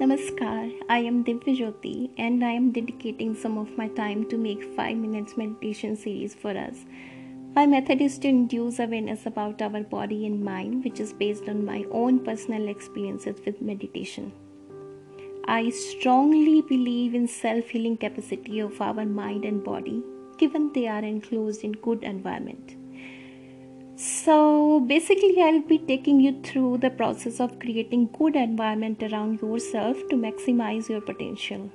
Namaskar, I am Divya Jyoti and I am dedicating some of my time to make 5 minutes meditation series for us. My method is to induce awareness about our body and mind which is based on my own personal experiences with meditation. I strongly believe in self-healing capacity of our mind and body given they are enclosed in good environment. So basically I'll be taking you through the process of creating good environment around yourself to maximize your potential.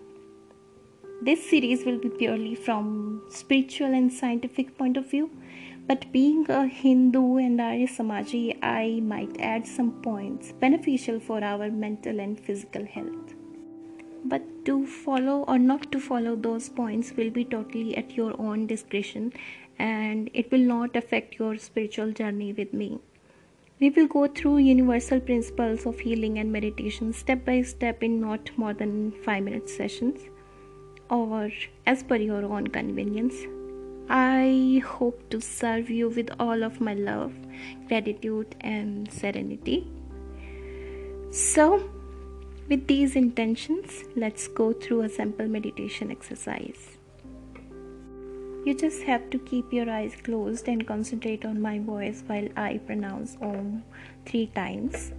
This series will be purely from spiritual and scientific point of view, but being a Hindu and Arya Samaji, I might add some points beneficial for our mental and physical health. But to follow or not to follow those points will be totally at your own discretion and it will not affect your spiritual journey with me. We will go through universal principles of healing and meditation step by step in not more than 5 minute sessions or as per your own convenience. I hope to serve you with all of my love, gratitude, and serenity. So, with these intentions, let's go through a simple meditation exercise. You just have to keep your eyes closed and concentrate on my voice while I pronounce Om three times.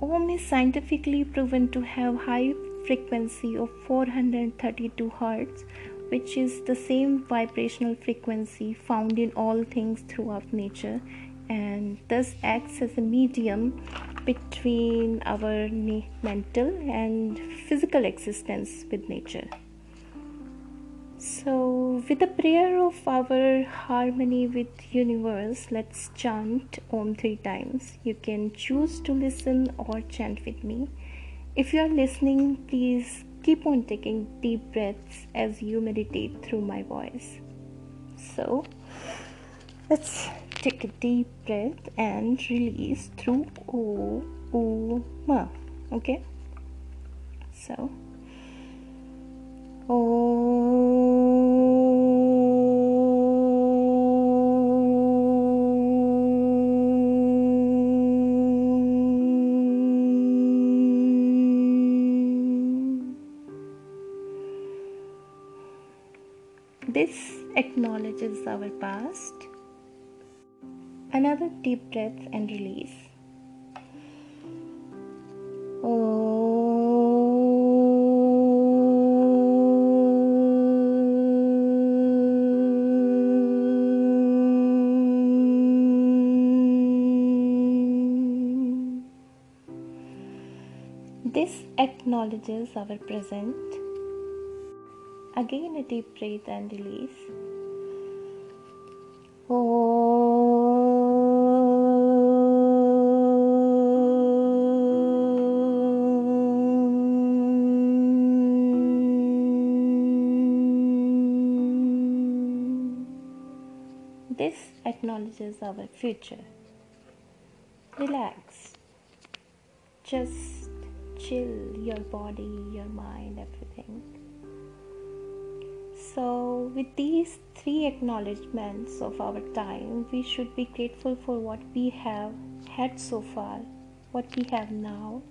Om is scientifically proven to have high frequency of 432 Hz, which is the same vibrational frequency found in all things throughout nature and thus acts as a medium between our mental and physical existence with nature. So, with the prayer of our harmony with universe, let's chant Om three times. You can choose to listen or chant with me. If you are listening, please keep on taking deep breaths as you meditate through my voice. So, let's take a deep breath and release through O, O, Ma. Okay? So, This acknowledges our past. Another deep breath and release. This acknowledges our present Again, a deep breath and release. This acknowledges our future. Relax. Just chill your body, your mind, everything. So, with these three acknowledgements of our time, we should be grateful for what we have had so far, what we have now,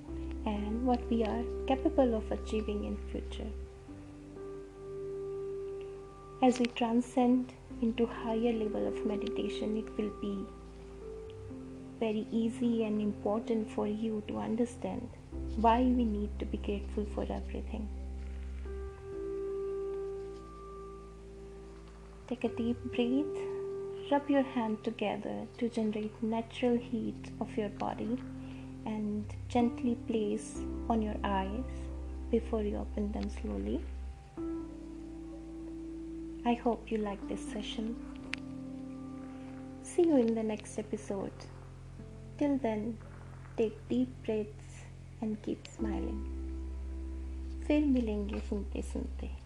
and what we are capable of achieving in future. As we transcend into higher level of meditation, it will be very easy and important for you to understand why we need to be grateful for everything. Take a deep breath. Rub your hand together to generate natural heat of your body and gently place on your eyes before you open them slowly. I hope you like this session. See you in the next episode. Till then, take deep breaths and keep smiling. फिर मिलेंगे सुनते सुनते